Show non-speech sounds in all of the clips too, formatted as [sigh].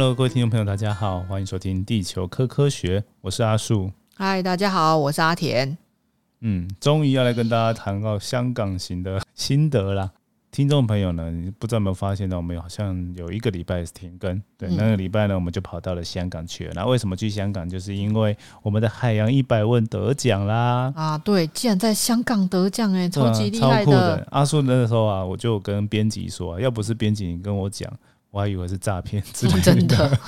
Hello，各位听众朋友，大家好，欢迎收听《地球科科学》，我是阿树。嗨，大家好，我是阿田。嗯，终于要来跟大家谈到香港行的心得啦。听众朋友呢，不知道有没有发现呢？我们好像有一个礼拜是停更，对，那个礼拜呢，我们就跑到了香港去了。那为什么去香港？就是因为我们的海洋一百问得奖啦！啊，对，竟然在香港得奖，哎，超级厉害的。阿叔那时候啊，我就跟编辑说，要不是编辑你跟我讲，我还以为是诈骗之类的。真的，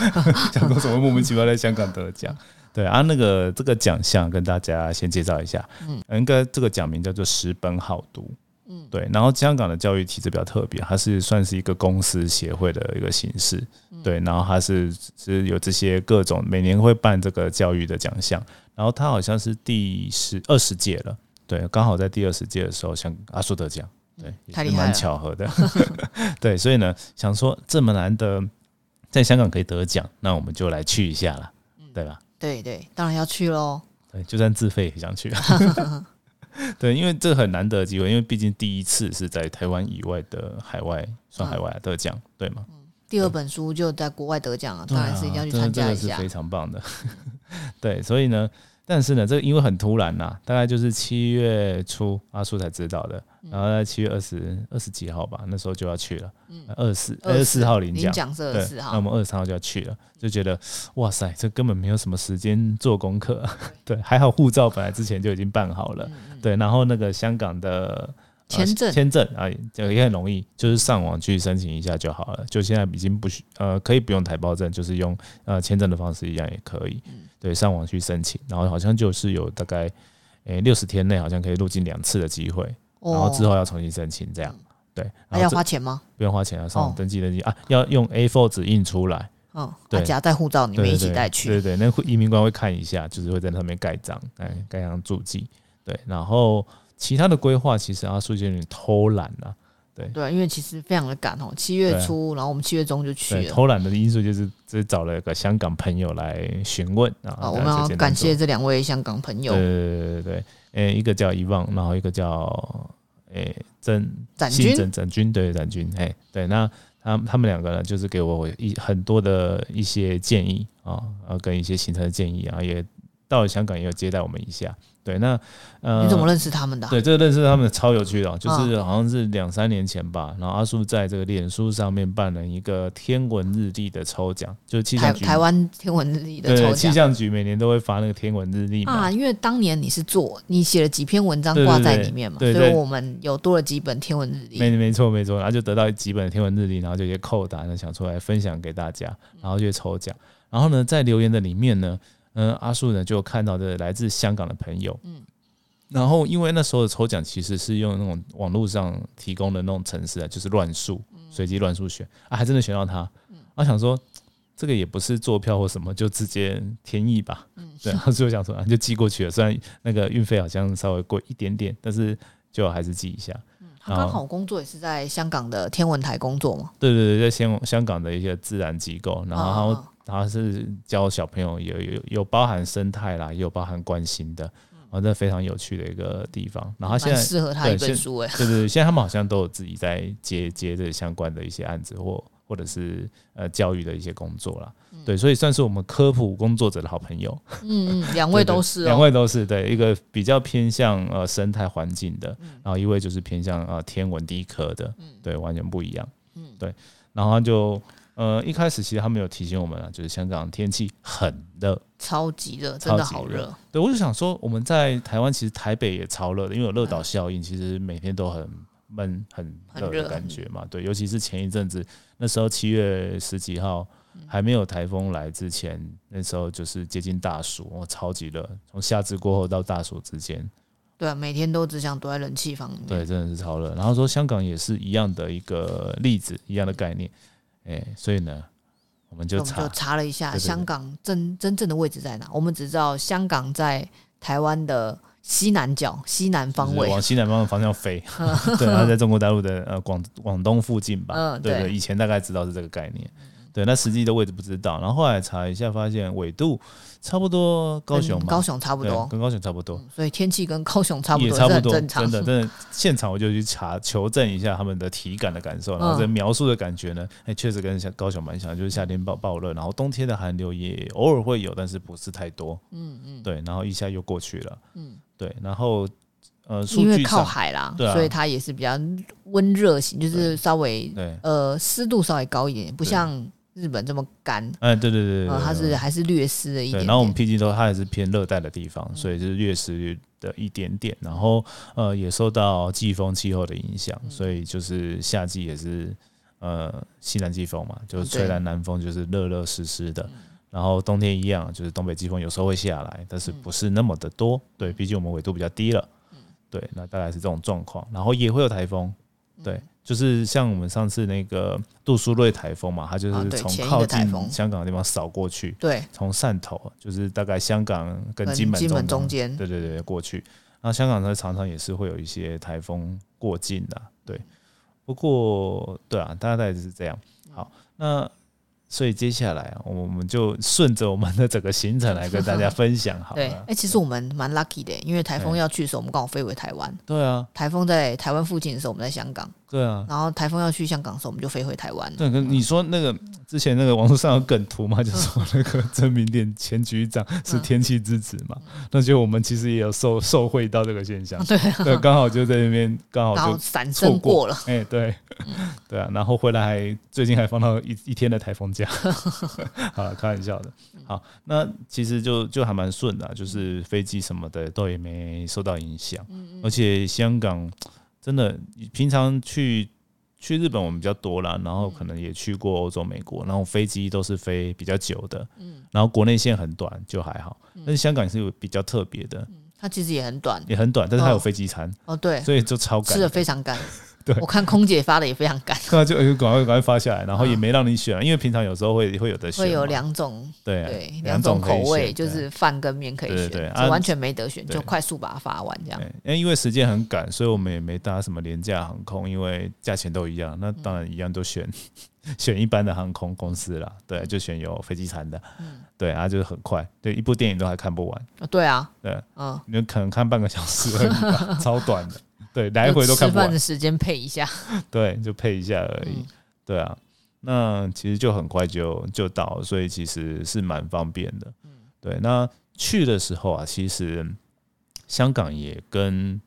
讲过什么莫名其妙在香港得奖？对啊，那个这个奖项跟大家先介绍一下，嗯，应该这个奖名叫做十本好读。嗯，对，然后香港的教育体制比较特别，它是算是一个公司协会的一个形式，对，然后它是是有这些各种每年会办这个教育的奖项，然后它好像是第十二十届了，对，刚好在第二十届的时候，像阿苏得奖，对，太厉害蛮巧合的，[laughs] 对，所以呢，想说这么难得在香港可以得奖，那我们就来去一下了，对吧？对对，当然要去喽，对，就算自费也想去。[laughs] 对，因为这很难得的机会，因为毕竟第一次是在台湾以外的海外算海外得奖，对吗？第二本书就在国外得奖啊，当然是一定要去参加一下，非常棒的。[laughs] 对，所以呢。但是呢，这个因为很突然呐，大概就是七月初阿叔才知道的，然后在七月二十二十几号吧，那时候就要去了，二十四二十四号领奖，对，那我们二十三号就要去了，就觉得哇塞，这根本没有什么时间做功课，对，[laughs] 还好护照本来之前就已经办好了，对，然后那个香港的。签证签证啊，这个也很容易，就是上网去申请一下就好了。就现在已经不需呃，可以不用台胞证，就是用呃签证的方式一样也可以。对，上网去申请，然后好像就是有大概诶六十天内好像可以入境两次的机会，然后之后要重新申请这样。对，还要花钱吗？不用花钱啊，上网登记登记啊，要用 A4 纸印出来。哦，对，夹在护照里面一起带去。对对，那移民官会看一下，就是会在上面盖章，哎，盖上注记。对，然后。其他的规划其实阿苏有点偷懒了，对对，因为其实非常的赶哦，七月初，然后我们七月中就去了。偷懒的因素就是只找了一个香港朋友来询问啊，我们要感谢这两位香港朋友。对对对对诶，一个叫遗忘，然后一个叫诶曾展军，展展军对展军，哎对，那他他们两个呢，就是给我一很多的一些建议啊，然后跟一些行程的建议啊，也到了香港也有接待我们一下。对，那呃，你怎么认识他们的？对，这个认识他们超有趣的，就是好像是两三年前吧。然后阿叔在这个脸书上面办了一个天文日历的抽奖，就是气象局台湾天文日历的抽奖。气象局每年都会发那个天文日历嘛。啊，因为当年你是做，你写了几篇文章挂在里面嘛，所以我们有多了几本天文日历。没没错没错，然后就得到几本天文日历，然后就一些扣答呢想出来分享给大家，然后就抽奖。然后呢，在留言的里面呢，嗯，阿叔呢就看到的来自香港的朋友，嗯。然后，因为那时候的抽奖其实是用那种网络上提供的那种程式啊，就是乱数，随机乱数选啊，还真的选到他。嗯我想说，这个也不是坐票或什么，就直接天意吧。嗯对，然后就想说啊，就寄过去了。虽然那个运费好像稍微贵一点点，但是就还是寄一下。他刚好工作也是在香港的天文台工作嘛？对对对，在香香港的一些自然机构，然后他是教小朋友，有有有包含生态啦，也有包含关心的。啊，这非常有趣的一个地方。然后现在适合他一本书哎，[laughs] 对对对，现在他们好像都有自己在接接这相关的一些案子，或或者是呃教育的一些工作啦。对，所以算是我们科普工作者的好朋友。嗯嗯，[laughs] 两位都是，两位都是对一个比较偏向呃生态环境的，然后一位就是偏向呃天文地科的，对，完全不一样。嗯，对，然后就。呃，一开始其实他们有提醒我们啊，就是香港天气很热，超级热，真的好热。对，我就想说，我们在台湾其实台北也超热的，因为有热岛效应，其实每天都很闷、很热的感觉嘛。对，尤其是前一阵子，那时候七月十几号还没有台风来之前，那时候就是接近大暑，哦，超级热。从夏至过后到大暑之间，对，啊每天都只想躲在冷气房里面。对，真的是超热。然后说香港也是一样的一个例子，一样的概念。哎，所以呢，我们就查就查了一下香港真真正的位置在哪。我们只知道香港在台湾的西南角、西南方位，往西南方的方向飞。[laughs] 对，然后在中国大陆的呃广广东附近吧。嗯，对对，以前大概知道是这个概念。对，那实际的位置不知道。然后后来查一下，发现纬度差不多高雄嘛，高雄差不多，跟高雄差不多，嗯所以天气跟高雄差不多，也差不多。真的，[laughs] 真的，现场我就去查求证一下他们的体感的感受，然后嗯这描述的感觉呢，哎、确实跟像高雄蛮像，就是夏天暴暴热，然后冬天的寒流也偶尔会有，但是不是太多，嗯嗯，对，然后一下又过去了，嗯，对，然后呃，数因为靠，海啦，啊所以它也是比较温热型，就是稍微，呃湿度稍微高一点，不像日本这么干，哎，对对对它是还是略湿的一对，点点。然后我们毕竟都它也是偏热带的地方，所以就是略湿的一点点，然后呃也受到季风气候的影响，嗯所以就是夏季也是呃西南季风嘛，就是吹对来南风，就是热热湿湿的。然后冬天一样，就是东北季风有时候会下来，但是不是那么的多。对，毕竟我们纬度比较低了。对，那大概是这种状况。然后也会有台风，对，就是像我们上次那个杜苏芮台风嘛，它就啊是从靠近个台风香港的地方扫过去，对，从汕头，就是大概香港跟跟金门金门中中间对对对，过去。然后香港呢，常常也是会有一些台风过境的，对。不过，对啊，大概是这样。好，那所以接下来啊，我们就顺着我们的整个行程来跟大家分享 [laughs] 好对，了哎、。其实我们蛮 lucky 的，因为台风要去的时候，我们刚好飞回台湾。对啊，台风在台湾附近的时候，我们在香港；对啊，然后台风要去香港的时候，我们就飞回台湾。对，跟你说那个之前那个网络上有梗图嘛，就说那个 [laughs] 真明店前局长是嗯天气之子嘛，那就我们其实也有受受惠到这个现象，[laughs] 对啊，对，刚好就在那边刚好就闪错身过了。哎、对，对啊，然后回来还最近还放到一一天的台风假，[laughs] 好了，开玩笑的。好，那其实就就还蛮顺的啊、就是飞机什么的都也没受到影响，而且香港真的平常去。去日本我们比较多啦，然后可能也去过欧洲、美国，然后飞机都是飞比较久的，嗯。然后国内线很短就还好，但是香港是有比较特别的，它其实也很短。也很短，但是它有哦。飞机餐，哦，对，所以就超赶吃的非常干。[laughs] 对。我看空姐发的也非常赶，[laughs] 对啊，就呃赶快赶快发下来，然后也没让你选，因为平常有时候会会有的选，会有两种对啊对两两种口味，就是饭跟面可以选，完全没得选，就快速把它发完这样。对，因为因为时间很赶，所以我们也没搭什么廉价航空，因为价钱都一样，那当然一样都选 [laughs] 选一般的航空公司啦，对，就选有飞机餐的，对，啊，就是很快，对，一部电影都还看不完，哦对啊，对，嗯，你可能看半个小时而已吧，超短的，对，来回都就吃看不完饭的，时间配一下。[laughs] 对，就配一下而已。嗯对啊，那其实就很快就就到，所以其实是蛮方便的。嗯对，那去的时候啊，其实香港也跟，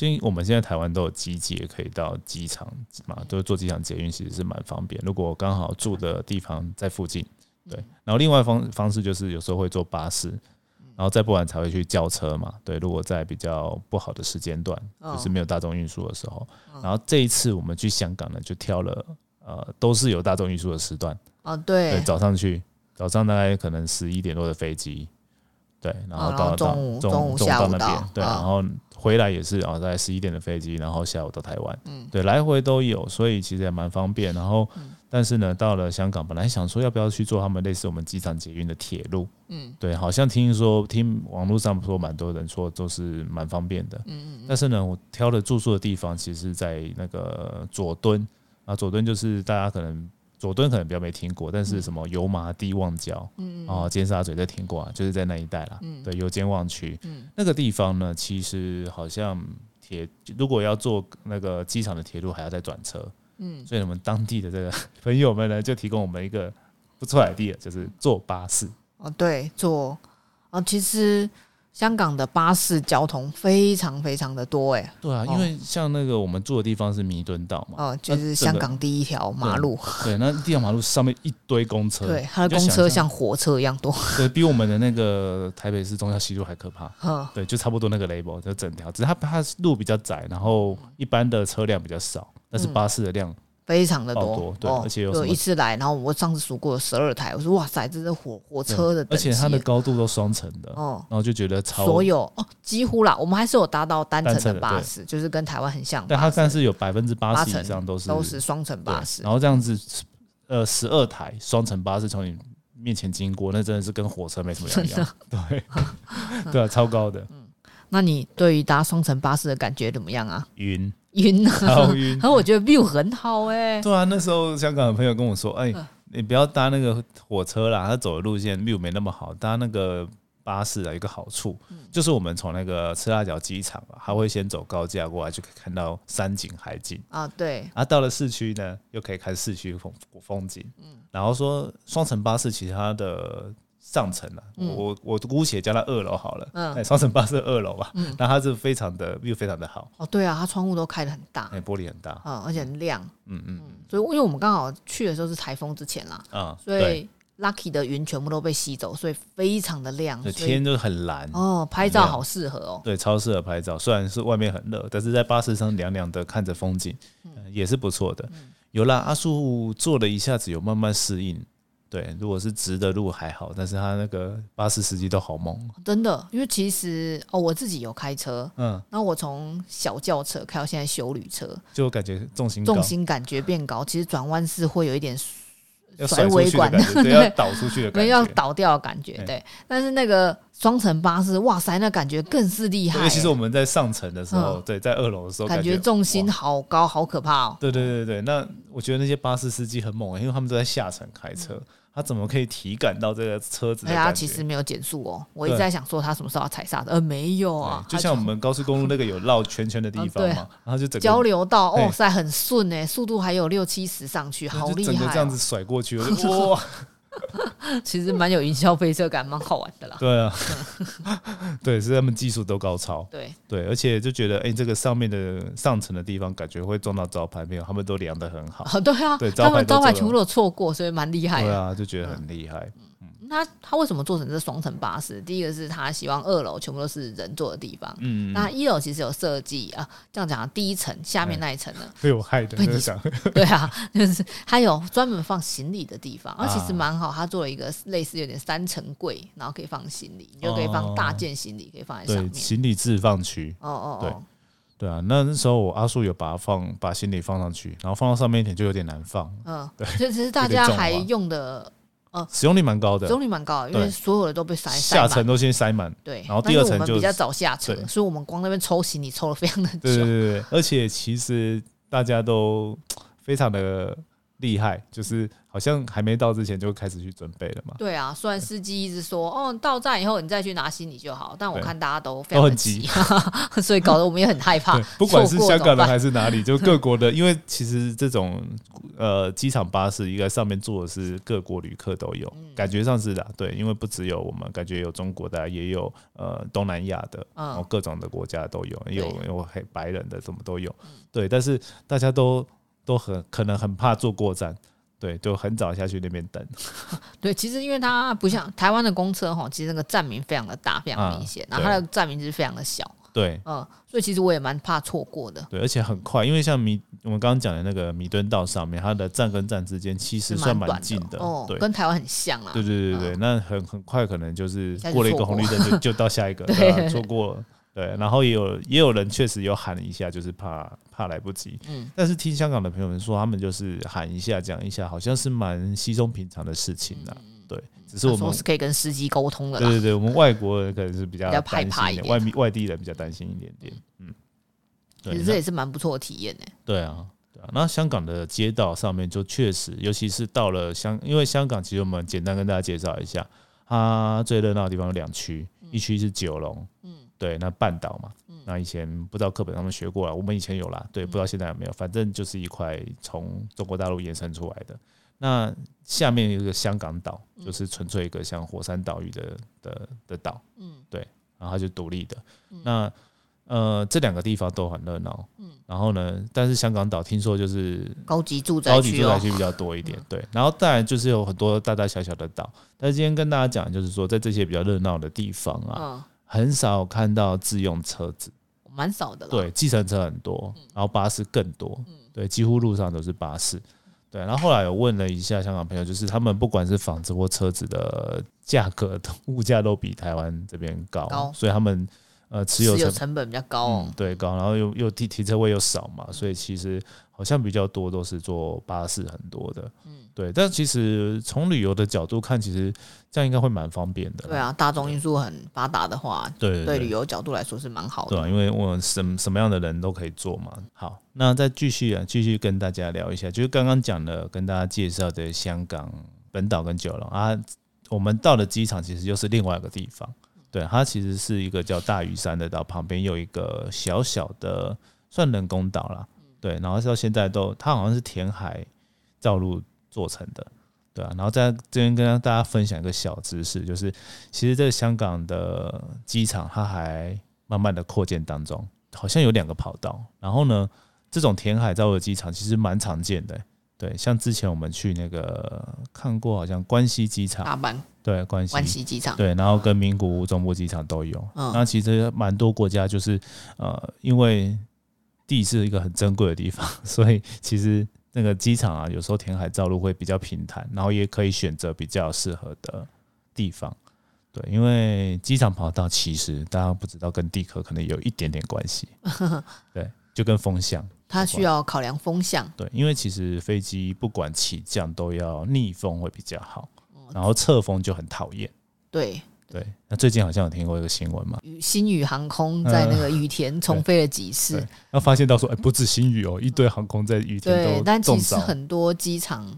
因为我们现在台湾都有机捷可以到机场嘛，都坐机场捷运，其实是蛮方便。如果刚好住的地方在附近，嗯对，然后另外方方式就是有时候会坐巴士。然后再不然才会去叫车嘛，对。如果在比较不好的时间段，哦就是没有大众运输的时候，然后这一次我们去香港呢，就挑了呃都是有大众运输的时段，哦，对，对，早上去，早上大概可能十一点多的飞机，对，然后到中午中中午下午到到那边，对，啊然后回来也是啊，大概十一点的飞机，然后下午到台湾，嗯。对，来回都有，所以其实也蛮方便。然后，但是呢，到了香港，本来想说要不要去做他们类似我们机场捷运的铁路，嗯，对，好像听说听网络上说蛮多人说都是蛮方便的，嗯嗯，但是呢，我挑的住宿的地方其实在那个佐敦。啊，佐敦就是大家可能。佐敦可能比较没听过，但是什么油麻地旺角，嗯哦，尖沙咀在听过啊，就是在那一带啦，对，油尖旺区，那个地方呢，其实好像铁如果要坐那个机场的铁路，还要再转车，嗯，[laughs] 所以我们当地的这个 [laughs] 朋友们呢，就提供我们一个不错的 idea，就是坐巴士，哦对，坐。哦，其实香港的巴士交通非常非常的多哎，对啊，哦因为像那个我们住的地方是弥敦道嘛，哦，就是香港第一条马路，对，[laughs] 那第一条马路上面一堆公车，对，它的公车像火车一样多，[laughs] 对比我们的那个台北市中校西路还可怕。[laughs] 嗯，对，就差不多那个 label，就整条，只是它它路比较窄，然后一般的车辆比较少，但是巴士的量非常的多对哦而且有一次来，然后我上次数过有十二台，我说哇塞，这是火火车的而且它的高度都双层的，哦。然后就觉得超，所有哦，几乎啦，我们还是有搭到单层的的巴士，就是跟台湾很像，但它但是有百分之八十以上都是都是双层巴士然。后这样子，呃，十二台双层巴士从你面前经过，那真的是跟火车没什么两样，对，[laughs] 对啊，超高的，嗯那你对于搭双层巴士的感觉怎么样啊？晕，晕啊！超晕然。后我觉得 view 很好哎、对啊，那时候香港的朋友跟我说：“哎、你不要搭那个火车啦，它走的路线 view 没那么好，搭那个巴士的一个好处，就是我们从那个赤腊角机场啊，它会先走高架过来，就可以看到山景海景。啊，对，啊，到了市区呢，又可以看市区风风景。嗯，然后说双层巴士其实它的上层啊，我我姑且叫它二楼好了。嗯，哎，双层巴士二楼吧。嗯，那它是非常的 view 非常的好。哦，对啊，它窗户都开的很大，哎，玻璃很大，啊，而且很亮。嗯嗯，所以因为我们刚好去的时候是台风之前啦，啊，所以 Lucky 的云全部都被吸走，所以非常的亮，天就很蓝。哦，拍照好适合哦。对，超适合拍照。虽然是外面很热，但是在巴士上凉凉的看着风景，也是不错的。有啦，阿叔坐了一下子，有慢慢适应。对，如果是直的路还好，但是他那个巴士司机都好猛，真的。因为其实哦，我自己有开车，嗯，然后我从小轿车开到现在修旅车，就感觉重心重心感觉变高，其实转弯是会有一点甩尾管，对，要倒出去的 [laughs] 感觉，要倒掉的感觉，对。但是那个双层巴士，哇塞，那感觉更是厉害。其实我们在上层的时候，对，在二楼的时候，感觉重心好高，好可怕哦。对对对对，那我觉得那些巴士司机很猛，因为他们都在下层开车。他怎么可以体感到这个车子？哎呀，其实没有减速哦。我一直在想说他什么时候要踩刹车，呃，没有啊。就像我们高速公路那个有绕圈圈的地方嘛，然后就整交流道，哦塞，很顺哎，速度还有六七十上去，好厉害。整个这样子甩过去，[laughs] 哇！[laughs] 其实蛮有营销飞车感，蛮好玩的啦。对啊，[laughs] 对，是他们技术都高超。对对，而且就觉得，哎，这个上面的上层的地方，感觉会撞到招牌没有？他们都量的很好。对啊，对，招牌招牌全部都错过，所以蛮厉害。对啊，就觉得很厉害。他他为什么做成这双层巴士？第一个是他希望二楼全部都是人坐的地方。嗯，那一楼其实有设计啊，这样讲，第一层下面那一层呢，被我害的。被你想，[laughs] 对啊，就是他有专门放行李的地方，而其实蛮好。他做了一个类似有点三层柜，然后可以放行李，你就可以放大件行李，可以放在上面。行李置放区。哦哦，对对啊。那那时候我阿叔有把它放，把行李放上去，然后放到上面一点就有点难放。嗯，对，其实大家还用的。哦，使用率蛮高的，使用率蛮高，因为所有的都被塞下层都先塞满，对，然后第二层就比较早下层，所以我们光那边抽行李抽了非常的久，对对对，而且其实大家都非常的厉害，就是。好像还没到之前就开始去准备了嘛？对啊，虽然司机一直说哦，到站以后你再去拿行李就好，但我看大家都非常急，[laughs] 所以搞得我们也很害怕。不管是香港人还是哪里，就 [laughs] 各国的，因为其实这种呃机场巴士应该上面坐的是各国旅客都有，感觉上是的。对，因为不只有我们，感觉有中国的，也有呃东南亚的，然后各种的国家都有，有有黑白人的，什么都有。对，但是大家都都很可能很怕坐过站。对，就很早下去那边等。[laughs] 对，其实因为它不像台湾的公车哈，其实那个站名非常的大，非常明显，然后它的站名是非常的小。对，嗯，所以其实我也蛮怕错过的。对，而且很快，因为像米我们刚刚讲的那个米敦道上面，它的站跟站之间其实算蛮近的，哦，对，跟台湾很像啊。对对对对，那很很快可能就是过了一个红绿灯就 [laughs] 就到下一个，对，错过了。对，然后也有也有人确实有喊了一下，就是怕怕来不及。嗯，但是听香港的朋友们说，他们就是喊一下讲一下，好像是蛮稀松平常的事情的。对，只是我们是可以跟司机沟通的。对对对，我们外国人可能是比较害怕一点，外外地人比较担心一点点。嗯，其实这也是蛮不错的体验呢。对啊，对啊。那香港的街道上面就确实，尤其是到了香，因为香港其实我们简单跟大家介绍一下，它最热闹的地方有两区，一区是九龙。嗯。对，那半岛嘛，那以前不知道课本上面学过了，我们以前有啦，对，不知道现在有没有，反正就是一块从中国大陆延伸出来的。那下面有一个香港岛，就是纯粹一个像火山岛屿的的的岛，嗯，对，然后它就独立的。那呃，这两个地方都很热闹，嗯，然后呢，但是香港岛听说就是高级住宅高级住宅区比较多一点，对，然后当然就是有很多大大小小的岛，但是今天跟大家讲，就是说在这些比较热闹的地方啊。很少看到自用车子，蛮少的。对，计程车很多，然后巴士更多。对，几乎路上都是巴士。对，然后后来有问了一下香港朋友，就是他们不管是房子或车子的价格，物价都比台湾这边高，所以他们呃持有成本比较高哦嗯，对高，然后又又停停车位又少嘛，所以其实好像比较多都是坐巴士很多的，嗯，对。但其实从旅游的角度看，其实这样应该会蛮方便的。对啊，大众运输很发达的话，对对旅游角度来说是蛮好的。对啊，因为我什么什么样的人都可以做嘛。好，那再继续啊，继续跟大家聊一下，就是刚刚讲的，跟大家介绍的香港本岛跟九龙啊，我们到了机场其实又是另外一个地方。对，它其实是一个叫大屿山的岛，旁边有一个小小的算人工岛啦。对，然后到现在都，它好像是填海造陆做成的。对啊，然后在这边跟大家分享一个小知识，就是其实这个香港的机场它还慢慢的扩建当中，好像有两个跑道。然后呢，这种填海造陆的机场其实蛮常见的。对，像之前我们去那个看过，好像关西机场，大阪对关西关西机场，对，然后跟名古屋中部机场都有。嗯那其实蛮多国家就是呃，因为地是一个很珍贵的地方，[laughs] 所以其实那个机场啊，有时候填海造陆会比较平坦，然后也可以选择比较适合的地方。对，因为机场跑道其实大家不知道，跟地壳可能有一点点关系。[laughs] 对，就跟风向。它需要考量风向，对，因为其实飞机不管起降都要逆风会比较好，然后侧风就很讨厌。对。对，那最近好像有听过一个新闻嘛，宇新宇航空在那个羽田重飞了几次对，，然后发现到说，哎、不止新宇哦，一堆航空在羽田对，都但其实。很多机场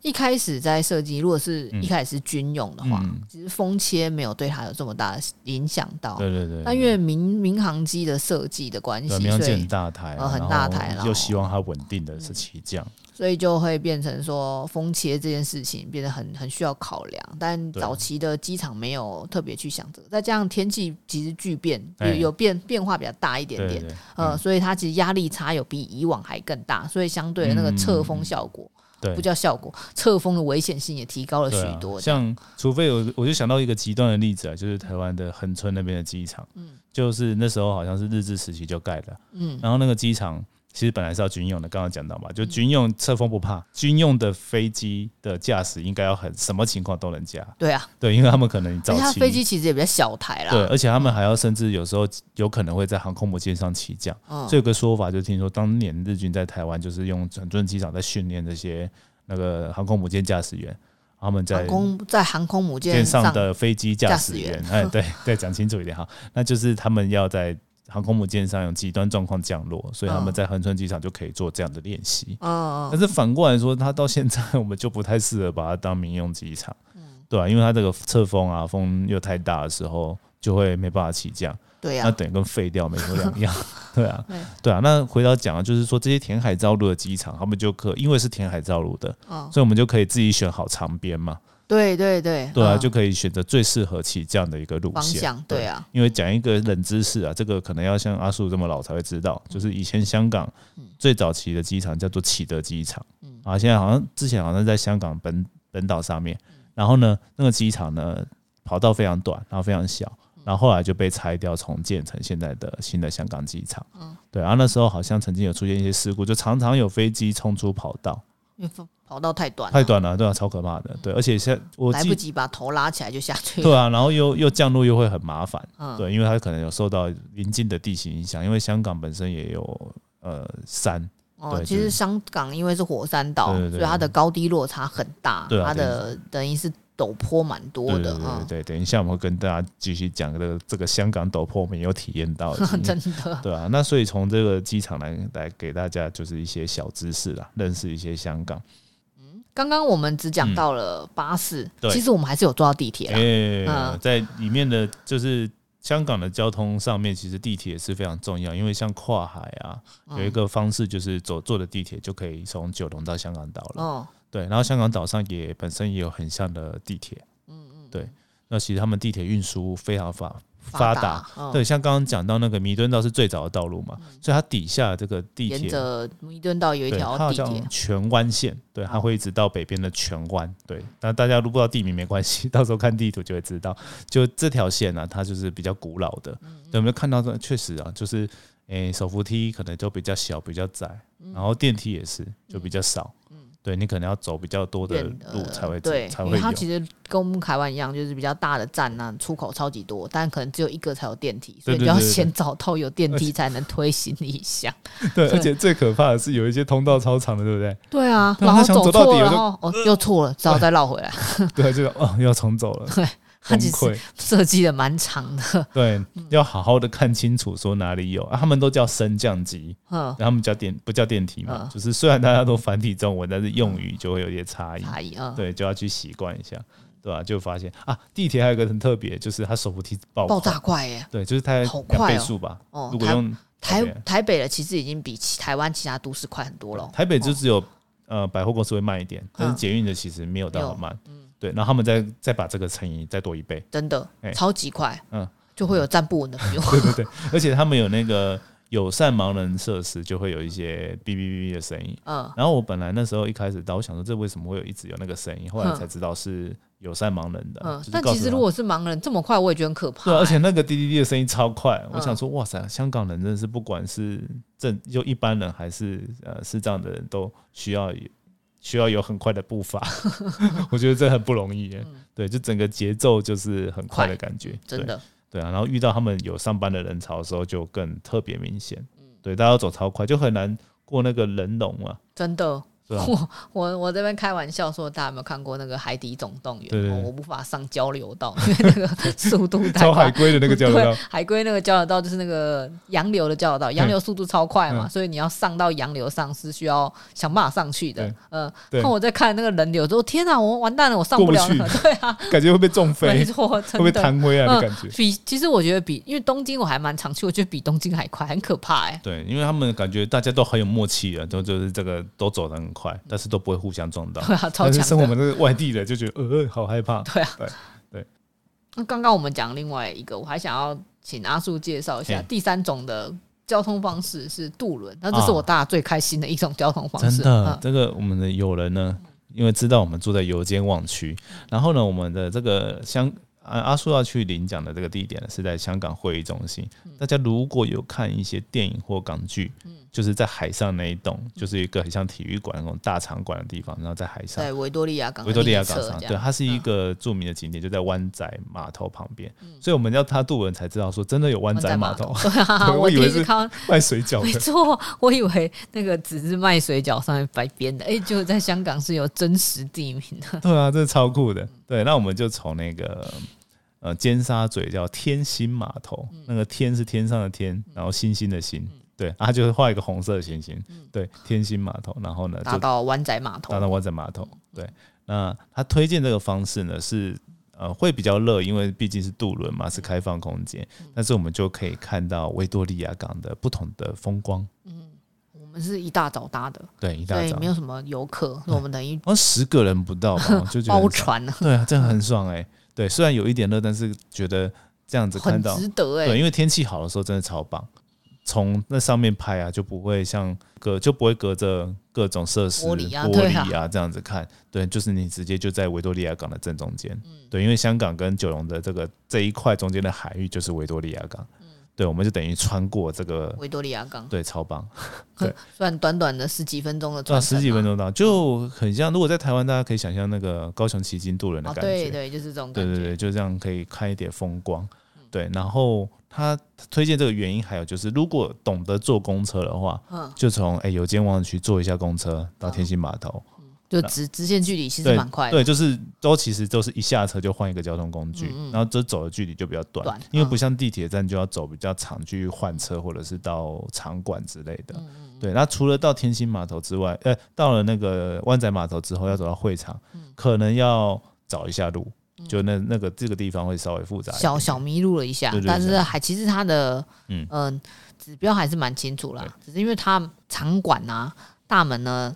一开始在设计，如果是嗯一开始是军用的话，嗯其实风切没有对它有这么大的影响到。对对对，但因为民民航机的设计的关系，对民航机很大台啊，呃很大台然然后后又希望它稳定的是起降。所以就会变成说风切这件事情变得很很需要考量。但早期的机场没有特别去想这个，再加上天气其实巨变，有哎有变变化比较大一点点。呃，嗯所以它其实压力差有比以往还更大，所以相对的那个侧风效果、对不叫效果，侧风的危险性也提高了许多。像除非有我就想到一个极端的例子啊，就是台湾的恒春那边的机场，嗯就是那时候好像是日治时期就盖的，嗯，然后那个机场其实本来是要军用的，刚刚讲到嘛，就军用侧风不怕，军用的飞机的驾驶应该要很什么情况都能驾，对啊，对，因为他们可能而早期飞机其实也比较小台啦。对，而且他们还要甚至有时候有可能会在航空母舰上起降。嗯。所以有个说法，就听说当年日军在台湾就是用整顿机场在训练这些那个航空母舰驾驶员，他们在航空在航空母舰舰上的飞机驾驶驾驶员，哎，对对，讲清楚一点哈，那就是他们要在航空母舰上有极端状况降落，所以他们嗯在恒春机场就可以做这样的练习。嗯但是反过来说，它到现在我们就不太适合把它当民用机场，嗯对啊，因为它这个侧风啊，风又太大的时候，就会没办法起降。对呀、那等于跟废掉没什么两样。[laughs] 对啊对，啊。那回到讲啊，就是说这些填海造陆的机场，他们就可因为是填海造陆的，嗯，所以我们就可以自己选好长边嘛。对对对，对啊，嗯。就可以选择最适合起降的一个路线。对。啊，因为讲一个冷知识啊，这个可能要像阿树这么老才会知道，嗯就是以前香港最早期的机场叫做启德机场，啊，现在好像之前好像在香港本本岛上面，嗯。然后呢，那个机场呢跑道非常短，然后非常小，嗯。然后后来就被拆掉重建成现在的新的香港机场。嗯。对，然后那时候好像曾经有出现一些事故，就常常有飞机冲出跑道，因为跑道太短，太短了，对啊，超可怕的。对，而且现在我记来不及把头拉起来就下去了。对啊，然后又又降落又会很麻烦，嗯对，因为它可能有受到邻近的地形影响，因为香港本身也有呃山，哦，其实香港因为是火山岛，所以它的高低落差很大，它的等于是陡坡蛮多对对对的对，等一下我们会跟大家继续讲这个这个香港陡坡，我们有体验到的 [laughs] 真的，对啊，那所以从这个机场来来给大家就是一些小知识啦，认识一些香港。刚刚我们只讲到了巴士，其实我们还是有坐到地铁诶、在里面的就是香港的交通上面，其实地铁是非常重要，因为像跨海啊，有一个方式就是走坐的地铁就可以从九龙到香港岛了。哦，对，然后香港岛上也本身也有很像的地铁。嗯嗯，对，那其实他们地铁运输非常发发达。嗯对，像刚刚讲到那个弥敦道是最早的道路嘛，所以它底下这个地沿铁。着弥敦道有一对，条地铁，荃湾线，对，它会一直到北边的荃湾，对。那大家如果不知道地名没关系，[laughs] 到时候看地图就会知道，就这条线呢、它就是比较古老的。对，我们就看到这确实啊，就是诶、手扶梯可能就比较小、比较窄，然后电梯也是就比较少。对你可能要走比较多的路才会对，才会。因为它其实跟我们台湾一样，就是比较大的站呢、出口超级多，但可能只有一个才有电梯，所以你要对对对对先找到有电梯才能推行李箱。[laughs] 对，而且最可怕的是有一些通道超长的，对不对？对啊，然后走到底我就然后哦又错了，只好再绕回来。[laughs] 对，就哦要重走了，它其实崩溃。设计的蛮长的，[laughs] 对，要好好的看清楚说哪里有啊，他们都叫升降机，嗯，他们叫电不叫电梯嘛？嗯就是虽然大家都繁体中文，但是用语就会有些差异。差异啊，对，就要去习惯一下，对吧、就发现啊，地铁还有一个很特别，就是它手扶梯爆爆快炸快耶！对，就是它快速吧。如果用台台北的其实已经比其台湾其他都市快很多了。台北就只有、呃百货公司会慢一点，但是嗯捷运的其实没有到很慢。对，然后他们再再把这个乘以再多一倍。真的哎超级快，嗯就会有站不稳的 feel。[laughs] 对对对，而且他们有那个友善盲人设施，就会有一些哔哔哔哔的声音。嗯，然后我本来那时候一开始到，我想说这为什么会有一直有那个声音，后来嗯才知道是友善盲人的。嗯就，是但告诉他其实如果是盲人这么快，我也觉得很可怕对。而且那个滴滴滴的声音超快，我嗯想说，哇塞，香港人真的是不管是正就一般人还是呃视障的人都需要有需要有很快的步伐，[laughs] 我觉得这很不容易嗯。对，就整个节奏就是很快的感觉，对真的，对啊。然后遇到他们有上班的人潮的时候，就更特别明显。对，大家都走超快，就很难过那个人龙啊，真的。是 [laughs] 吧？我我我这边开玩笑说，大家有没有看过那个《海底总动员》我无法上交流道，因 [laughs] 为那个速度太超海。龟的那个交流 [laughs] 对道，，海龟那个交流道就是那个洋流的交流道，洋流速度超快嘛，嗯所以你要上到洋流上是需要想办法上去的对。呃，对看我在看那个人流之后，天哪，我完蛋了，我上不了了。对啊，感觉会被撞飞没，错，会。被弹回来的感觉。比其实我觉得比，因为东京我还蛮常去，我觉得比东京还快，很可怕哎、对，因为他们感觉大家都很有默契啊，都就是这个都走的很快，但是都不会互相撞到。[laughs] 对啊，超但是强。生活我们这个外地的就觉得呃好害怕。[laughs] 对啊，对对。那刚刚我们讲另外一个，我还想要请阿树介绍一下第三种的交通方式是渡轮，那这是我大家最开心的一种交通方式。真的，嗯这个我们的友人呢，因为知道我们住在油尖旺区，然后呢，我们的这个香阿阿叔要去领奖的这个地点呢是在香港会议中心。大家如果有看一些电影或港剧，就是在海上那一栋，就是一个很像体育馆那种大场馆的地方，然后在海上。在维多利亚港的维多利亚港上，对，它是一嗯个著名的景点，就在湾仔码头旁边，所以我们要他渡轮才知道说真的有湾仔码头对啊，[laughs] 我我以为是卖水饺没的，错，我以为那个只是卖水饺上面白编的，哎、结果在香港是有真实地名的。对啊，这是超酷的。对，那我们就从那个呃尖沙咀叫天星码头，那个天是天上的天，然后星星的星，对，啊，他就是画一个红色的星星，对，天星码头，然后呢就达到湾仔码头。达，到湾仔码头，对，那他推荐这个方式呢是。呃，会比较热，因为毕竟是渡轮嘛，是开放空间，但是我们就可以看到维多利亚港的不同的风光。嗯我们是一大早搭的，对，一大早没，有什么游客，我们等于好像十个人不到吧，就觉得包船了，对啊，这样很爽哎、对，虽然有一点热，但是觉得这样子看很到，值得哎、对，因为天气好的时候真的超棒。从那上面拍啊，就不会像隔就不会隔着各种设施玻璃啊这样子看，对，就是你直接就在维多利亚港的正中间，嗯对，因为香港跟九龙的这个这一块中间的海域就是维多利亚港，嗯对，我们就等于穿过这个，维多利亚港，对，超棒，[laughs] 虽然短短的十几分钟的对啊，十几分钟到，就很像，如果在台湾，大家可以想象那个高雄旗津渡轮的哦，感觉，对对，就是这种感觉，对对对，就这样可以看一点风光。对，然后他推荐这个原因还有就是，如果懂得坐公车的话，嗯，就从哎油尖旺区坐一下公车到天星码头，就直直线距离其实对蛮快的，对，就是都其实都是一下车就换一个交通工具，嗯嗯。然后这走的距离就比较短，短因为不像地铁站就要走比较长去换车或者是到场馆之类的。嗯对，那除了到天星码头之外，呃，到了那个湾仔码头之后要走到会场，嗯可能要找一下路，就那那个这个地方会稍微复杂小小迷路了一下但是对。还其实它的嗯。嗯、指标还是蛮清楚啦，只是因为它场馆啊大门呢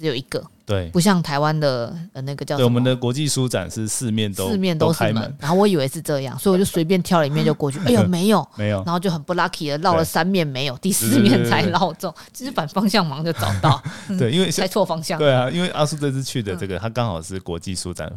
只有一个，对。不像台湾的呃那个叫对，我们的国际书展是四面都四面都都是门开门，，然后我以为是这样，所以我就随便挑了一面就过去，[laughs] 哎呦没有，没有。然后就很不 lucky 的绕了三面没有，第四面才对绕中，其实反方向盲就找到，[laughs] 对，因为 [laughs] 猜错方向，对啊，因为阿叔这次去的这个，嗯他刚好是国际书展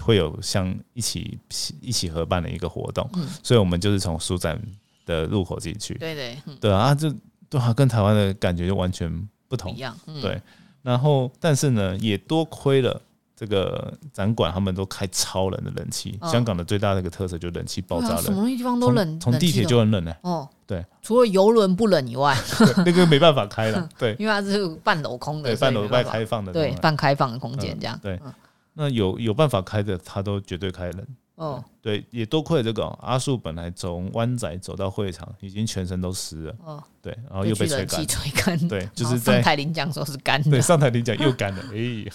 会有像一起一起合办的一个活动，嗯。所以我们就是从书展的入口进去，对对，嗯，对啊，就对啊，跟台湾的感觉就完全不同。一，样，嗯，对。然后但是呢，也多亏了这个展馆，他们都开超冷的冷气。嗯。香港的最大的一个特色就是冷气爆炸对啊什么冷，地方都冷，从地铁冷气都就很冷呢、哦，对，除了游轮不冷以外，[laughs] 对那个没办法开了，[laughs] 对。因为它是半镂空的，对，所以半楼半办法开放的，对半开放的空间嗯这样。对。嗯，那有有办法开的，它都绝对开冷。哦。对，也多亏了这个哦、阿树本来从湾仔走到会场，已经全身都湿了，哦，对，然后又被吹干对，就是在上台领奖时候是干的。对的，上台领奖又干了，[laughs] 哎、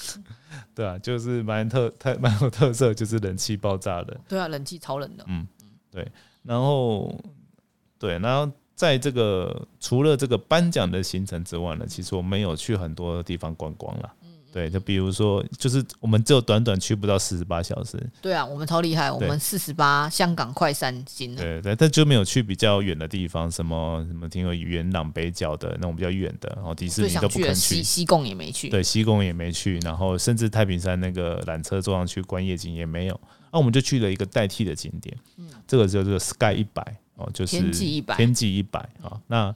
对啊，就是蛮特特蛮有特色，就是冷气爆炸的，对啊，冷气超冷的。嗯，对。然后对，然后在这个除了这个颁奖的行程之外呢，其实我们有去很多地方观光啦。嗯。对，就比如说，就是我们只有短短去不到四十八小时，对啊，我们超厉害，我们四十八香港快三星了。对对，但就没有去比较远的地方，什么什么听说元朗北角的那种比较远的，然后迪士尼都不肯想去的西，西贡也没去。对，西贡也没去，然后甚至太平山那个缆车坐上去观夜景也没有，那、我们就去了一个代替的景点，嗯。这个叫做 Sky 一百哦，就是嗯天际100天际一百啊，那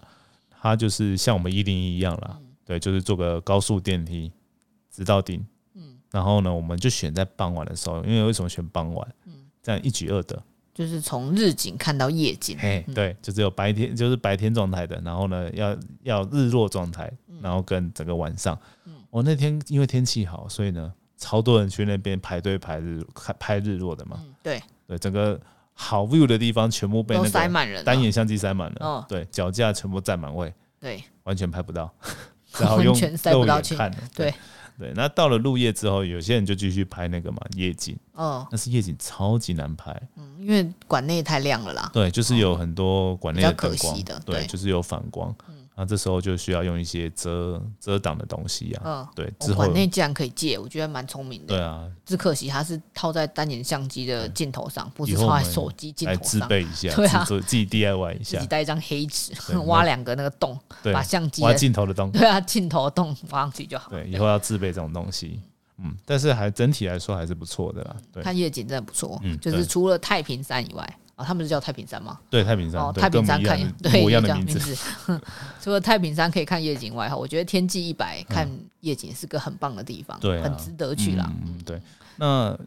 它就是像我们一零一一样啦，嗯。对，就是坐个高速电梯直到顶，嗯。然后呢，我们就选在傍晚的时候，因为为什么选傍晚？嗯。这样一举二得，就是从日景看到夜景。嘿，对，就只有白天，就是白天状态的，然后呢，要要日落状态，嗯。然后跟整个晚上。嗯。我、那天因为天气好，所以呢，超多人去那边排队排日看拍日落的嘛。嗯，对，对，整个好 view 的地方全部被都那了。单眼相机塞满了，哦。对，脚架全部占满位，对，完全拍不到，[laughs] 然后用完全塞不肉到去。眼看。的。对对，那到了入夜之后，有些人就继续拍那个嘛夜景，哦，那是夜景超级难拍。嗯，因为馆内太亮了啦。对，就是有很多馆内的灯光对，对就是有反光，然后这时候就需要用一些遮遮挡的东西啊，嗯，对，我之后馆内竟然可以借，我觉得蛮聪明的。对啊，只可惜它是套在单眼相机的镜头上，不是套在手机镜头上。自备一下，对啊自己 DIY 一下自己，带一张黑纸，[laughs] 挖两个那个洞，把，相机挖的镜头的洞，[laughs] 对啊镜头洞挖上去就好。对，以后要自备这种东西，嗯，但是还整体来说还是不错的啦，对看夜景真的不错嗯，就是除了太平山以外，哦，他们是叫太平山吗？对，太平山，哦，太平山看 [laughs] 对一样的名字，[laughs] 除了太平山可以看夜景外，哈，我觉得天际一百看夜景是个很棒的地方，对啊很值得去啦。嗯，嗯对，那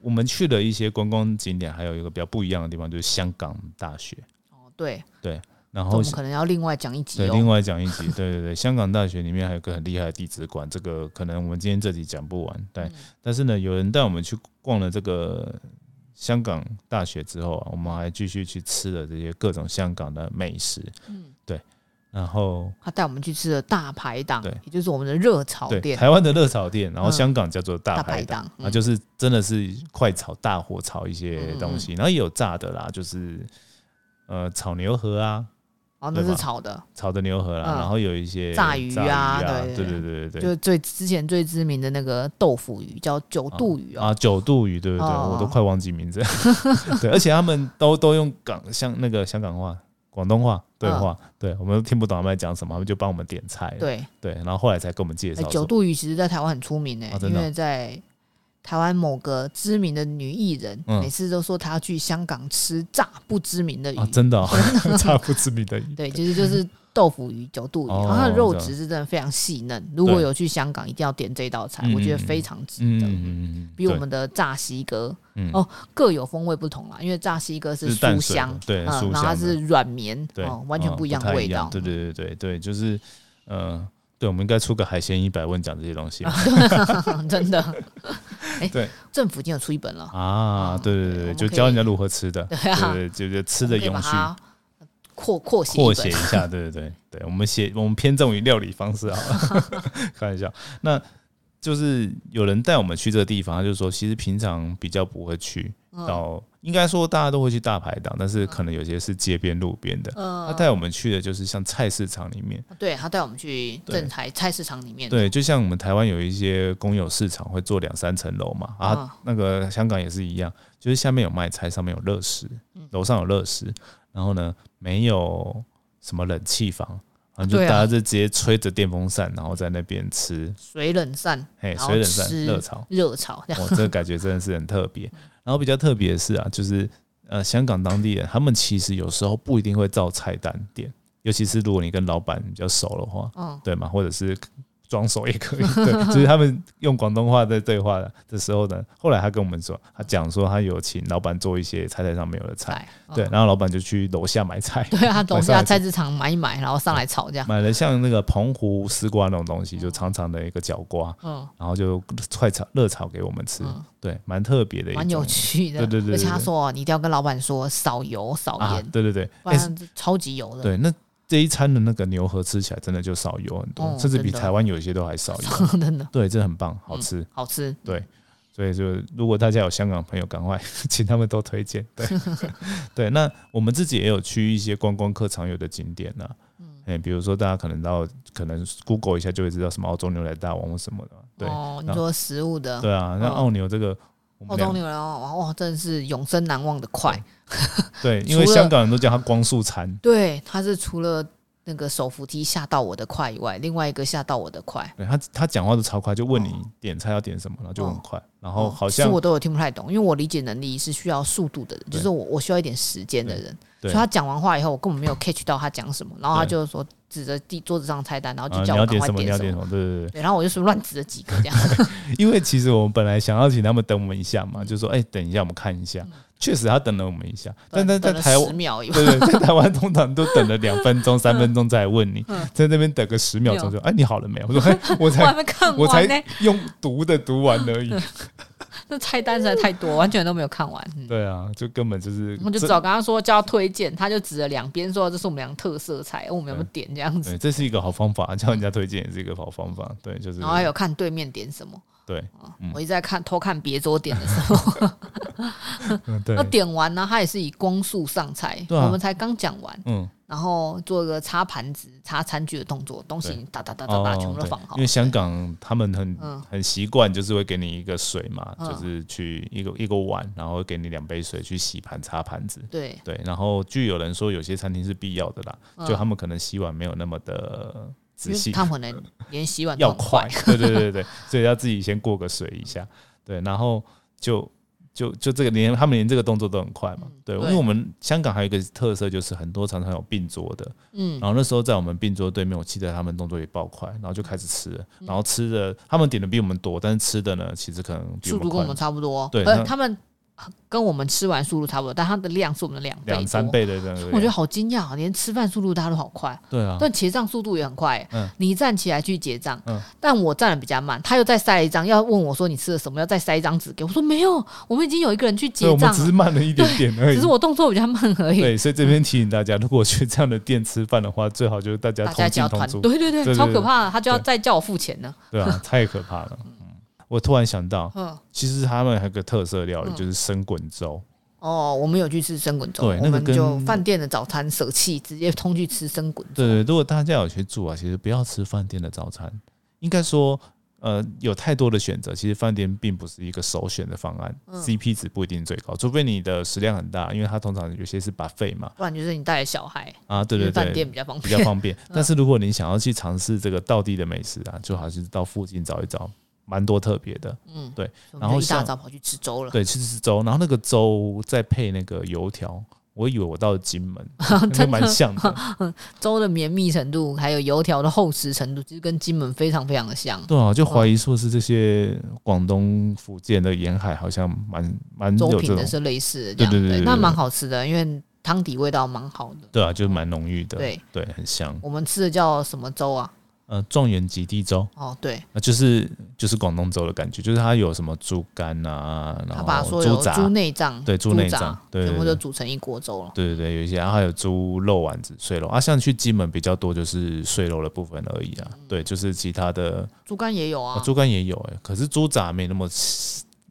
我们去的一些观光景点，还有一个比较不一样的地方，就是香港大学，哦，对对，然后我们可能要另外讲一集。另外讲一集，[laughs] 对对对，香港大学里面还有个很厉害的地质馆，这个可能我们今天这集讲不完，对，嗯但是呢，有人带我们去逛了这个香港大学之后啊，我们还继续去吃了这些各种香港的美食，嗯。对，然后他带我们去吃了大排档，对。也就是我们的热炒店。台湾的热炒店，然后嗯。香港叫做大大排档排档，嗯。啊，就是真的是快炒大火炒一些东西，然后也有炸的啦，就是呃炒牛河啊，哦，那是炒的，炒的牛河啦，嗯然后有一些炸鱼啊啊，对对对对对就是最之前最知名的那个豆腐鱼，叫九肚鱼哦。啊，九肚鱼，对对对，哦我都快忘记名字。[laughs] 对，而且他们都都用港香那个香港话、广东话对话，对我们都听不懂他们在讲什么，他们就帮我们点菜。对，对，然后后来才跟我们介哎绍说。九肚鱼其实在台湾很出名诶、因哦真的为在台湾某个知名的女艺人，嗯每次都说她要去香港吃炸不知名的鱼，啊，真的哦，[laughs] 差 [laughs] 不知名的鱼。对，其实就是豆腐鱼、九肚鱼，哦然后它的肉质是真的非常细嫩。如果有去香港，一定要点这道菜，嗯我觉得非常值得。嗯嗯嗯，比我对们的炸西哥嗯哦各有风味不同啦，因为炸西哥是是淡酥香水的，对嗯，酥然后它香的是软绵，对哦，完全嗯不一样的味道。太对对对对对，就是呃，对，我们应该出个海鲜一百问讲这些东西 [laughs] 真的。[laughs] 哎，对，政府已经有出一本了，啊，对对对，就教人家如何吃的，[laughs] 对就是吃的永续。扩扩写扩。写一下，对对对对，我们写我们偏重于料理方式好了，开玩笑。那就是有人带我们去这个地方，他就说其实平常比较不会去嗯到，应该说大家都会去大排档，但是可能有些是街边路边的。嗯。他带我们去的就是像菜市场里面，对他带我们去正台菜市场里面，对，就像我们台湾有一些公有市场会做两三层楼嘛，嗯。啊，那个香港也是一样，就是下面有卖菜，上面有热食，嗯。楼上有热食，然后呢没有什么冷气房，然后就大家就直接吹着电风扇，然后在那边吃，水冷扇，嘿，水冷扇吃热炒，热炒这样。哇，这个感觉真的是很特别。然后比较特别的是啊，就是呃，香港当地人他们其实有时候不一定会照菜单点，尤其是如果你跟老板比较熟的话，嗯，对吗？或者是装熟也可以。[laughs] 对，就是他们用广东话在对话的时候呢，后来他跟我们说，他讲说他有请老板做一些菜单上没有的菜，对，然后老板就去楼下买菜，[laughs] 对啊，楼下菜市场买一买，然后上来炒这样。买了像那个澎湖丝瓜那种东西，就长长的一个角瓜，嗯，然后就快炒热炒给我们吃，对，蛮特别的，蛮有趣的，对对对。而且他说你一定要跟老板说少油少盐，对对对，不然超级油的。对，那。这一餐的那个牛河吃起来真的就少油很多，甚至比台湾有一些都还少油。[laughs] 真的，对，这很棒，好吃，好吃。对，所以就如果大家有香港朋友，赶快 [laughs] 请他们都推荐。对，[laughs] 对。那我们自己也有去一些观光客常有的景点呢。嗯，比如说大家可能到可能 Google 一下就会知道什么澳洲牛奶大王或什么的。对，哦，你说食物的。对啊，那澳牛这个。澳洲牛奶哇，真的是永生难忘的快。[laughs] 对，因为香港人都叫它光速餐。对，它是除了那个手扶梯吓到我的快以外，另外一个吓到我的快。对他，他讲话都超快，就问你点菜要点什么，然后就很快。然后好像我都有听不太懂，因为我理解能力是需要速度的人，就是我我需要一点时间的人。所以他讲完话以后，我根本没有 catch 到他讲什么，然后他就说指着地桌子上菜单，然后就叫我赶快点什么，对对对。然后我就说乱指了几个这样。[laughs] 因为其实我们本来想要请他们等我们一下嘛，就说哎，等一下我们看一下。确实他等了我们一下，但但在台湾，对对，在台湾通常都等了两分钟、三分钟再问你，在那边等个十秒钟就哎，你好了没有？我说我才我才用读的读完而已。[laughs] 那菜单实在太多，完全都没有看完。对啊，就根本就是，我就找跟他说叫推荐，他就指了两边说这是我们俩特色菜，我们有没有点这样子？对，这是一个好方法，叫人家推荐也是一个好方法。对，就是。然后还有看对面点什么。对，我一直在看偷看别桌点的时候 [laughs] [laughs] 那点完呢，他也是以光速上菜，我们才刚讲完，嗯，然后做一个擦盘子、擦餐具的动作，东西哒哒哒哒哒全部都放好。因为香港他们很很习惯，就是会给你一个水嘛，就是去一个一个碗，然后给你两杯水去洗盘、擦盘子。对。对，然后据有人说，有些餐厅是必要的啦，就他们可能洗碗没有那么的。仔细，他可能连洗碗要快，[laughs] 对对对对，所以要自己先过个水一下，对，然后就就就这个连他们连这个动作都很快嘛，对，因为我们香港还有一个特色就是很多常常有并桌的，嗯，然后那时候在我们并桌对面，我记得他们动作也爆快，然后就开始吃，然后吃的他们点的比我们多，但是吃的呢其实可能速度跟我们差不多，对，他们。跟我们吃完速度差不多，但它的量是我们的两倍、两三倍的这样。我觉得好惊讶，连吃饭速度大家都好快。对啊，但结账速度也很快。嗯，你站起来去结账，嗯，但我站的比较慢，他又再塞了一张，要问我说你吃了什么，要再塞一张纸给我。说没有，我们已经有一个人去结账，只是慢了一点点而已。只是我动作比较慢而已。对，所以这边提醒大家，如果去这样的店吃饭的话，最好就是大家同进同出。对对对，超可怕的，他就要再叫我付钱呢。对啊，太可怕了。我突然想到，嗯，其实他们还有个特色料理，就是生滚粥。哦，我们有去吃生滚粥，对，我们就饭店的早餐舍弃，直接通去吃生滚粥。对对，如果大家有去住啊，其实不要吃饭店的早餐。应该说，呃，有太多的选择，其实饭店并不是一个首选的方案，CP 值不一定最高，除非你的食量很大，因为它通常有些是把费嘛，不然就是你带小孩啊，对对对，饭店比较方便，比较方便。[laughs] 但是如果你想要去尝试这个道地的美食啊，最好是到附近找一找。蛮多特别的，嗯，对，然后一大早跑去吃粥了，对，去吃粥，然后那个粥再配那个油条，我以为我到了金门，[laughs] 真蛮像的，[laughs] 粥的绵密程度，还有油条的厚实程度，其实跟金门非常非常的像。对啊，就怀疑说是这些广东、福建的沿海好像蛮蛮粥品的是类似的，对对对，那蛮好吃的，因为汤底味道蛮好的。对啊，就蛮浓郁的，对对，很香。我们吃的叫什么粥啊？呃，状元及第粥哦，对，那就是就是广东粥的感觉，就是它有什么猪肝啊，然后猪杂、猪内脏，对，猪内脏，对，全部都煮成一锅粥了。对对对，有一些，然后还有猪肉丸子、碎肉啊，像去金门比较多就是碎肉的部分而已啊。对，就是其他的猪肝也有啊，猪肝也有哎，可是猪杂没那么。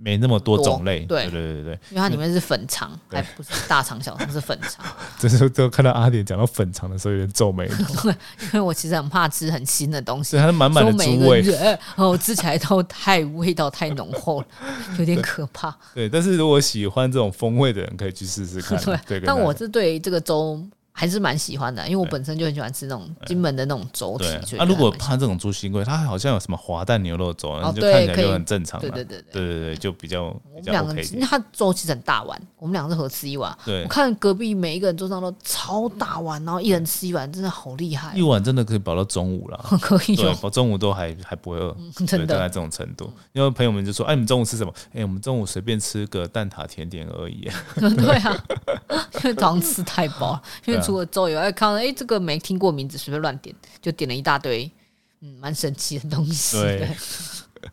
没那么多种类，对对对对，因为它里面是粉肠，还不是大肠小肠，是粉肠。[laughs] 这时候就看到阿典讲到粉肠的时候，有点皱眉头。[laughs] 因为我其实很怕吃很腥的东西，它满满的猪味，然后吃起来都太味道太浓厚了，[laughs] 有点可怕。对，但是如果喜欢这种风味的人，可以去试试看。对，但我是对这个粥还是蛮喜欢的，因为我本身就很喜欢吃那种金门的那种粥体。啊，如果怕这种猪心贵，它好像有什么滑蛋牛肉粥，哦，就看起来就很正常。对对对对对对，就比较我们两个，因为它粥其实很大碗，我们两个是合吃一碗。对，我看隔壁每一个人桌上都超大碗，然后一人吃一碗，真的好厉害。一碗真的可以饱到中午了，[laughs] 可以，对，饱中午都还还不会饿，真的大概这种程度。因为朋友们就说：“哎，你们中午吃什么？哎，我们中午随便吃个蛋挞甜点而已。[laughs] ”对啊，因为早上吃太饱了，因为除了粥以外。看，哎，这个没听过名字，随便乱点，就点了一大堆，嗯，蛮神奇的东西。对，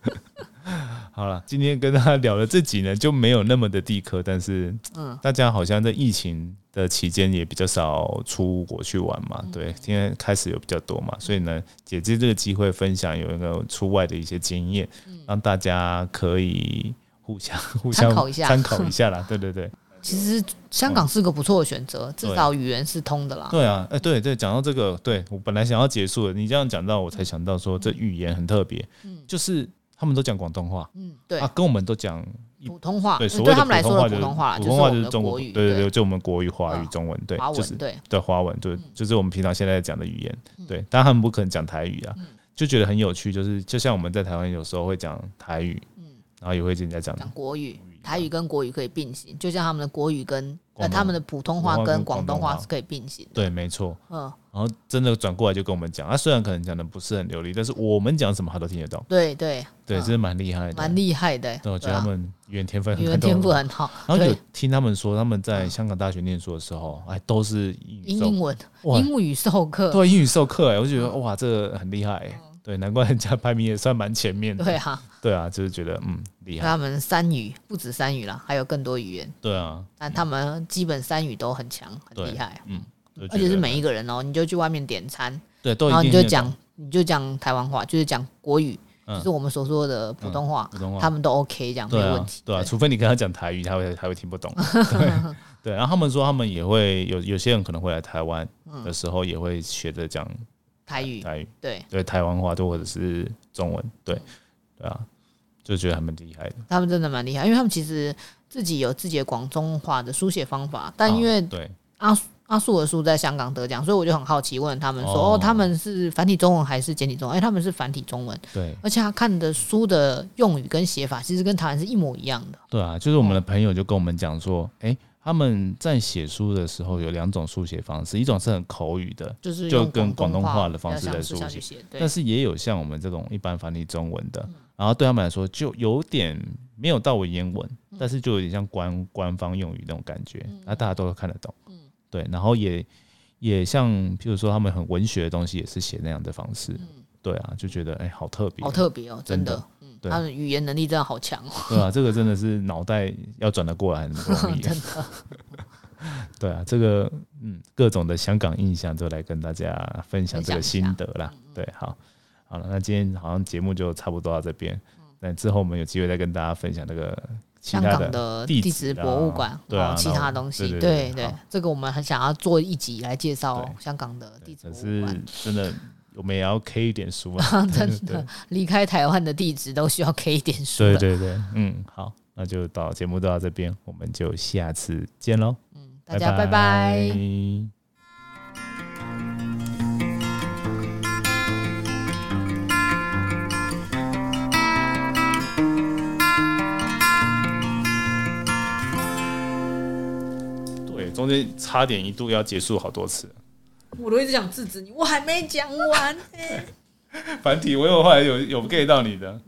[laughs] 好了，今天跟大家聊了这集呢，就没有那么的地科，但是，嗯，大家好像在疫情的期间也比较少出国去玩嘛，对，今天开始有比较多嘛，所以呢，借这个机会分享有一个出外的一些经验，让大家可以互相互相参考一下，参考一下啦，对对对。其实香港是个不错的选择，至少语言是通的啦。对啊，哎，对对，讲到这个，对我本来想要结束的，你这样讲到，我才想到说这语言很特别，嗯，就是他们都讲广东话，嗯，对啊，跟我们都讲普通话，对，所谓他们来说的普通话，普通话就是中国语，对对对，就我们国语、华语、中文，对，就是对对华文，对，就是我们平常现在讲的语言，对，但他们不可能讲台语啊，就觉得很有趣，就是就像我们在台湾有时候会讲台语，嗯，然后也会人家讲讲国语。台语跟国语可以并行，就像他们的国语跟呃他们的普通话跟广东话是可以并行。对，没错。嗯，然后真的转过来就跟我们讲，他虽然可能讲的不是很流利，但是我们讲什么他都听得懂。对对对，真是蛮厉害的，蛮厉害的。对，我觉得他们语言天分，语言天赋很好。然后有听他们说，他们在香港大学念书的时候，哎，都是英文英语授课，对，英语授课，哎，我就觉得哇，这个很厉害。对，难怪人家排名也算蛮前面的。对啊，[laughs] 对啊，就是觉得嗯厉害。他们三语不止三语了，还有更多语言。对啊，但他们基本三语都很强，很厉害。嗯，而且是每一个人哦，你就去外面点餐，对，然后你就讲，你就讲台湾话，就是讲国语，就是我们所说的普通话，他们都 OK，这样没问题。对啊，除非你跟他讲台语，他会他会听不懂。[laughs] 对，对。然后他们说，他们也会有有些人可能会来台湾的时候，也会学着讲。台语，台语，对对，台湾话，都或者是中文，对对啊，就觉得他们厉害的。他们真的蛮厉害，因为他们其实自己有自己的广东话的书写方法，但因为对阿阿素的书在香港得奖，所以我就很好奇，问他们说：“哦，他们是繁体中文还是简体中文？”哎，他们是繁体中文，对，而且他看的书的用语跟写法，其实跟台湾是一模一样的。对啊，就是我们的朋友就跟我们讲说：“哎。”他们在写书的时候有两种书写方式，一种是很口语的，就是就跟广东话的方式在书写，但是也有像我们这种一般繁体中文的，然后对他们来说就有点没有到文言文，但是就有点像官官方用语那种感觉，那大家都会看得懂，对，然后也也像譬如说他们很文学的东西也是写那样的方式，对啊，就觉得哎好特别，好特别哦，真的。他的语言能力真的好强哦！对啊，这个真的是脑袋要转得过来很不容易。真的。对啊，这个嗯，各种的香港印象都来跟大家分享这个心得啦。对，好，好了，那今天好像节目就差不多到这边。那之后我们有机会再跟大家分享这个香港的地质博物馆，对啊，其他东西。对对，这个我们很想要做一集来介绍香港的地质博物馆。真的。我们也要 K 一点书 [laughs] 啊！真的，离开台湾的地址都需要 K 一点书。对对对，嗯，好，那就到节目到这边，我们就下次见喽。嗯，大家拜拜。对，中间差点一度要结束好多次。我都一直想制止你，我还没讲完呢。[laughs] 繁体，我有后来有有 get 到你的。